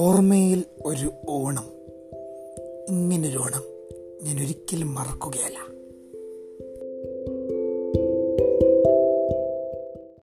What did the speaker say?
ഓർമ്മയിൽ ഒരു ഓണം. ഇങ്ങനൊരു ഓണം ഞാൻ ഒരിക്കലും മറക്കുകയല്ല.